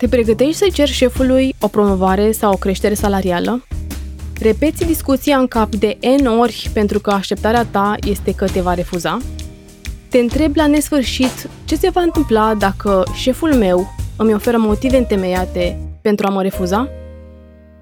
Te pregătești să ceri șefului o promovare sau o creștere salarială? Repeți discuția în cap de N ori pentru că așteptarea ta este că te va refuza? Te întrebi la nesfârșit ce se va întâmpla dacă șeful meu îmi oferă motive întemeiate pentru a mă refuza?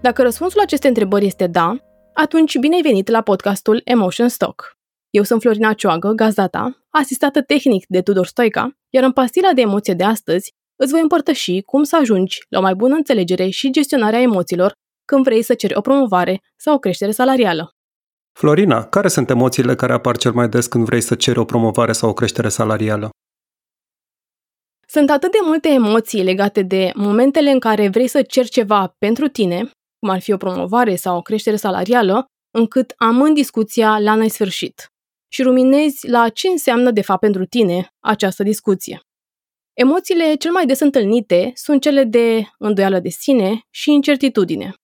Dacă răspunsul la aceste întrebări este da, atunci bine ai venit la podcastul Emotion Stock. Eu sunt Florina Cioagă, gazda ta, asistată tehnic de Tudor Stoica, iar în pastila de emoție de astăzi îți voi împărtăși cum să ajungi la o mai bună înțelegere și gestionarea emoțiilor când vrei să ceri o promovare sau o creștere salarială. Florina, care sunt emoțiile care apar cel mai des când vrei să ceri o promovare sau o creștere salarială? Sunt atât de multe emoții legate de momentele în care vrei să ceri ceva pentru tine, cum ar fi o promovare sau o creștere salarială, încât am în discuția la nesfârșit și ruminezi la ce înseamnă de fapt pentru tine această discuție. Emoțiile cel mai des întâlnite sunt cele de îndoială de sine și incertitudine.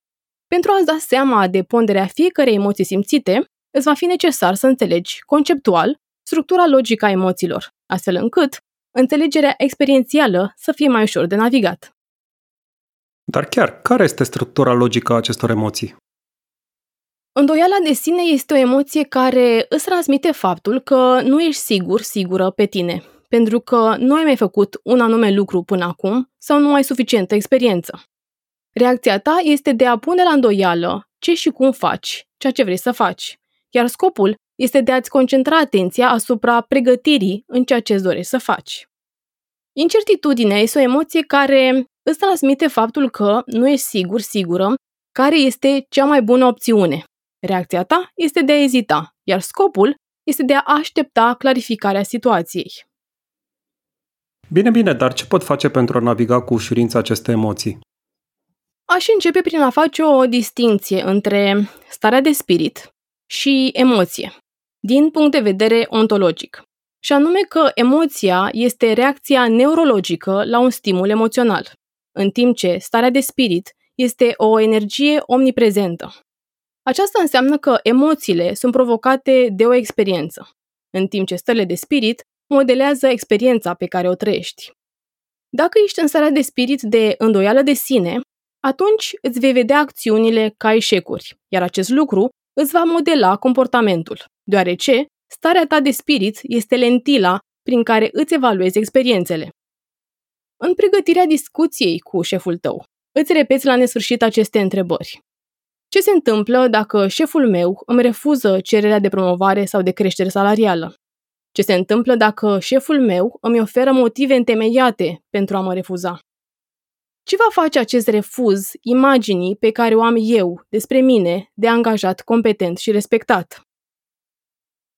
Pentru a-ți da seama de ponderea fiecarei emoții simțite, îți va fi necesar să înțelegi conceptual structura logică a emoțiilor, astfel încât înțelegerea experiențială să fie mai ușor de navigat. Dar chiar, care este structura logică a acestor emoții? Îndoiala de sine este o emoție care îți transmite faptul că nu ești sigur, sigură pe tine, pentru că nu ai mai făcut un anume lucru până acum sau nu ai suficientă experiență. Reacția ta este de a pune la îndoială ce și cum faci, ceea ce vrei să faci, iar scopul este de a-ți concentra atenția asupra pregătirii în ceea ce îți dorești să faci. Incertitudinea este o emoție care îți transmite faptul că nu ești sigur, sigură, care este cea mai bună opțiune. Reacția ta este de a ezita, iar scopul este de a aștepta clarificarea situației. Bine, bine, dar ce pot face pentru a naviga cu ușurință aceste emoții? Aș începe prin a face o distinție între starea de spirit și emoție, din punct de vedere ontologic. Și anume că emoția este reacția neurologică la un stimul emoțional, în timp ce starea de spirit este o energie omniprezentă. Aceasta înseamnă că emoțiile sunt provocate de o experiență, în timp ce stările de spirit modelează experiența pe care o trăiești. Dacă ești în starea de spirit de îndoială de sine, atunci îți vei vedea acțiunile ca eșecuri, iar acest lucru îți va modela comportamentul, deoarece starea ta de spirit este lentila prin care îți evaluezi experiențele. În pregătirea discuției cu șeful tău, îți repeți la nesfârșit aceste întrebări. Ce se întâmplă dacă șeful meu îmi refuză cererea de promovare sau de creștere salarială? Ce se întâmplă dacă șeful meu îmi oferă motive întemeiate pentru a mă refuza? Ce va face acest refuz imaginii pe care o am eu despre mine de angajat competent și respectat?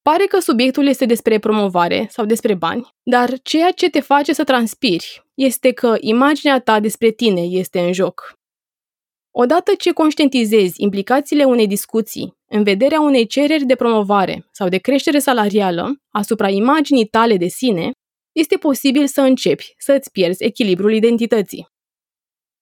Pare că subiectul este despre promovare sau despre bani, dar ceea ce te face să transpiri este că imaginea ta despre tine este în joc. Odată ce conștientizezi implicațiile unei discuții în vederea unei cereri de promovare sau de creștere salarială asupra imaginii tale de sine, este posibil să începi să îți pierzi echilibrul identității.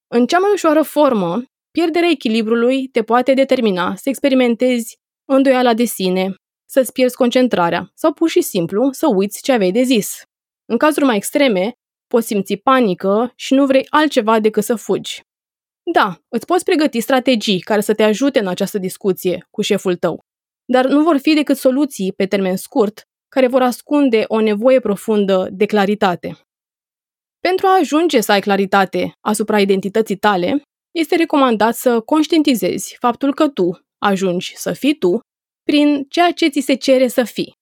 În cea mai ușoară formă, pierderea echilibrului te poate determina să experimentezi îndoiala de sine, să-ți pierzi concentrarea sau pur și simplu să uiți ce aveai de zis. În cazuri mai extreme, poți simți panică și nu vrei altceva decât să fugi. Da, îți poți pregăti strategii care să te ajute în această discuție cu șeful tău, dar nu vor fi decât soluții pe termen scurt care vor ascunde o nevoie profundă de claritate. Pentru a ajunge să ai claritate asupra identității tale, este recomandat să conștientizezi faptul că tu ajungi să fii tu prin ceea ce ți se cere să fii.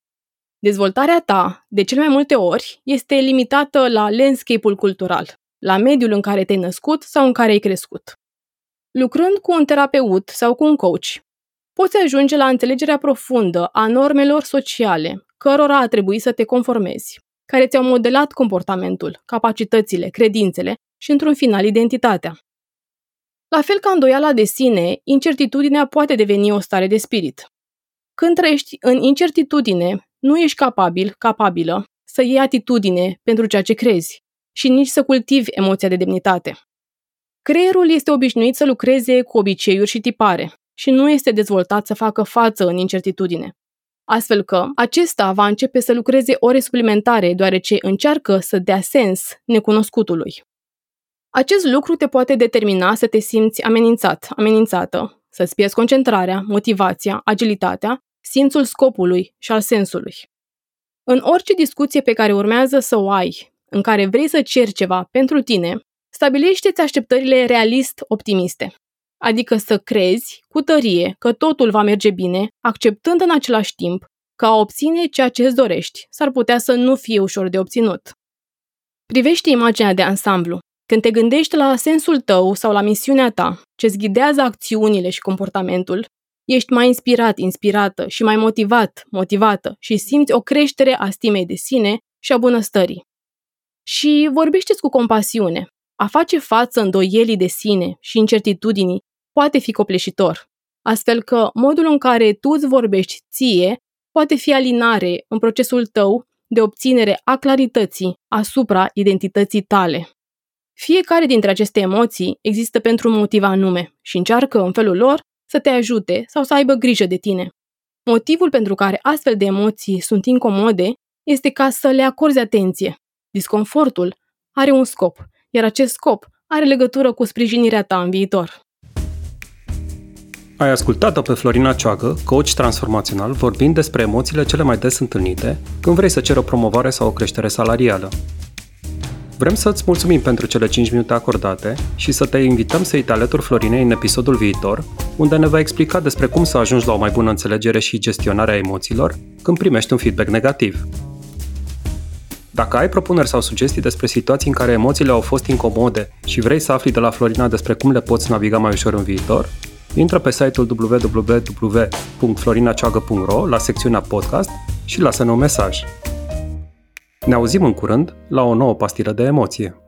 Dezvoltarea ta, de cel mai multe ori, este limitată la landscape-ul cultural, la mediul în care te-ai născut sau în care ai crescut. Lucrând cu un terapeut sau cu un coach, poți ajunge la înțelegerea profundă a normelor sociale cărora a trebuit să te conformezi, care ți-au modelat comportamentul, capacitățile, credințele și, într-un final, identitatea. La fel ca îndoiala de sine, incertitudinea poate deveni o stare de spirit. Când trăiești în incertitudine, nu ești capabil, capabilă, să iei atitudine pentru ceea ce crezi și nici să cultivi emoția de demnitate. Creierul este obișnuit să lucreze cu obiceiuri și tipare și nu este dezvoltat să facă față în incertitudine. Astfel că acesta va începe să lucreze ore suplimentare deoarece încearcă să dea sens necunoscutului. Acest lucru te poate determina să te simți amenințat, amenințată, să-ți pierzi concentrarea, motivația, agilitatea, simțul scopului și al sensului. În orice discuție pe care urmează să o ai, în care vrei să ceri ceva pentru tine, stabilește-ți așteptările realist-optimiste. Adică să crezi cu tărie că totul va merge bine, acceptând în același timp că a obține ceea ce îți dorești s-ar putea să nu fie ușor de obținut. Privește imaginea de ansamblu. Când te gândești la sensul tău sau la misiunea ta, ce îți ghidează acțiunile și comportamentul, ești mai inspirat, inspirată și mai motivat, motivată și simți o creștere a stimei de sine și a bunăstării. Și vorbește cu compasiune. A face față îndoielii de sine și incertitudinii poate fi copleșitor, astfel că modul în care tu îți vorbești ție poate fi alinare în procesul tău de obținere a clarității asupra identității tale. Fiecare dintre aceste emoții există pentru un motiv anume și încearcă în felul lor să te ajute sau să aibă grijă de tine. Motivul pentru care astfel de emoții sunt incomode este ca să le acorzi atenție. Disconfortul are un scop, iar acest scop are legătură cu sprijinirea ta în viitor. Ai ascultat-o pe Florina Cioagă, coach transformațional, vorbind despre emoțiile cele mai des întâlnite când vrei să ceri o promovare sau o creștere salarială. Vrem să-ți mulțumim pentru cele 5 minute acordate și să te invităm să-i te alături Florinei în episodul viitor, unde ne va explica despre cum să ajungi la o mai bună înțelegere și gestionare a emoțiilor când primești un feedback negativ. Dacă ai propuneri sau sugestii despre situații în care emoțiile au fost incomode și vrei să afli de la Florina despre cum le poți naviga mai ușor în viitor, intră pe site-ul www.florinaceagă.ro la secțiunea podcast și lasă-ne un mesaj. Ne auzim în curând la o nouă pastilă de emoție.